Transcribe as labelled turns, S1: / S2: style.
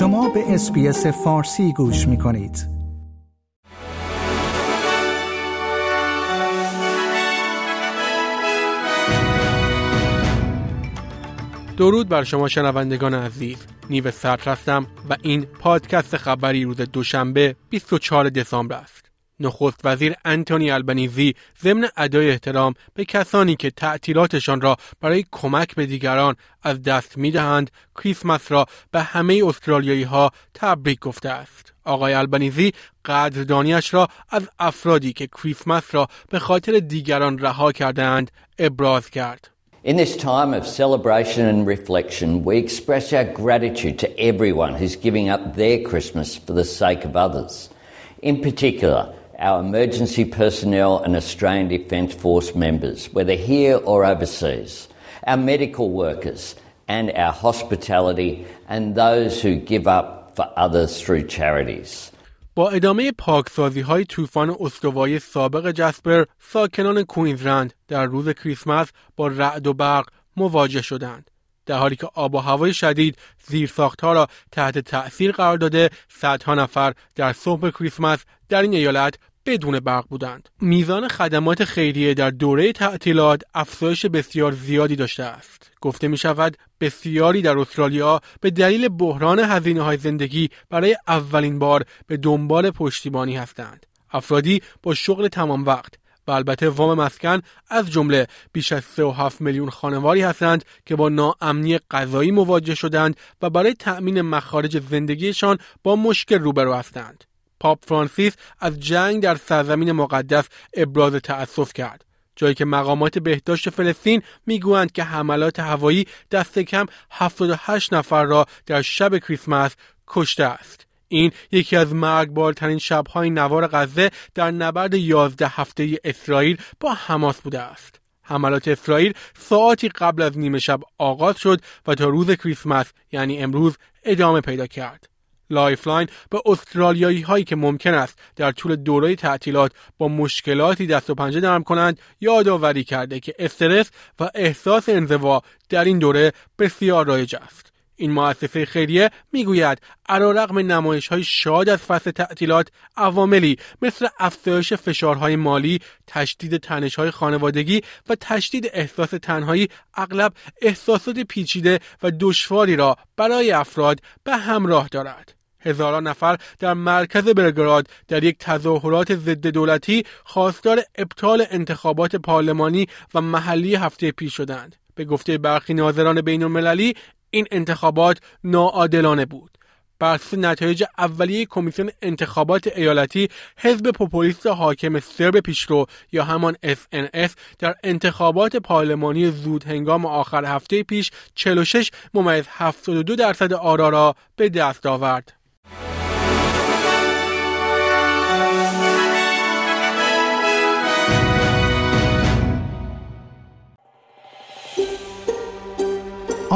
S1: شما به SBS فارسی گوش می کنید.
S2: درود بر شما شنوندگان عزیز نیو سرد هستم و این پادکست خبری روز دوشنبه 24 دسامبر است نخست وزیر آنتونی آلبانیزی ضمن ادای احترام به کسانی که تعطیلاتشان را برای کمک به دیگران از دست می‌دهند کریسمس را به همه استرالیایی ها تبریک گفته است آقای البنیزی قدردانیش را از افرادی که کریسمس را به خاطر دیگران رها کردهاند ابراز کرد
S3: In this time of celebration and reflection, we express our gratitude to everyone who's giving up their Christmas for the sake of others. In particular, our emergency personnel and Australian Defence Force members, whether here or overseas, our medical workers, and our hospitality, and those who give up for others through charities.
S2: با ادامه پاکسازی های طوفان استوایی سابق جسپر ساکنان کوینزلند در روز کریسمس با رعد و برق مواجه شدند. در حالی که آب و هوای شدید زیرساختها را تحت تأثیر قرار داده صدها نفر در صبح کریسمس در این ایالت بدون برق بودند. میزان خدمات خیریه در دوره تعطیلات افزایش بسیار زیادی داشته است. گفته می شود بسیاری در استرالیا به دلیل بحران هزینه های زندگی برای اولین بار به دنبال پشتیبانی هستند. افرادی با شغل تمام وقت و البته وام مسکن از جمله بیش از 3.7 میلیون خانواری هستند که با ناامنی غذایی مواجه شدند و برای تأمین مخارج زندگیشان با مشکل روبرو هستند. پاپ فرانسیس از جنگ در سرزمین مقدس ابراز تأسف کرد. جایی که مقامات بهداشت فلسطین می‌گویند که حملات هوایی دست کم 78 نفر را در شب کریسمس کشته است. این یکی از مرگبارترین شبهای نوار غزه در نبرد 11 هفته اسرائیل با حماس بوده است. حملات اسرائیل ساعتی قبل از نیمه شب آغاز شد و تا روز کریسمس یعنی امروز ادامه پیدا کرد. Lifeline به استرالیایی هایی که ممکن است در طول دوره تعطیلات با مشکلاتی دست و پنجه نرم کنند یادآوری کرده که استرس و احساس انزوا در این دوره بسیار رایج است. این مؤسسه خیریه می‌گوید علیرغم نمایش های شاد از فصل تعطیلات عواملی مثل افزایش فشارهای مالی تشدید تنش های خانوادگی و تشدید احساس تنهایی اغلب احساسات پیچیده و دشواری را برای افراد به همراه دارد هزاران نفر در مرکز برگراد در یک تظاهرات ضد دولتی خواستار ابطال انتخابات پارلمانی و محلی هفته پیش شدند. به گفته برخی ناظران بین المللی این انتخابات ناعادلانه بود. بر اساس نتایج اولیه کمیسیون انتخابات ایالتی حزب پوپولیست حاکم سرب پیشرو یا همان SNS در انتخابات پارلمانی زود هنگام آخر هفته پیش 46 ممیز 72 درصد آرا را به دست آورد.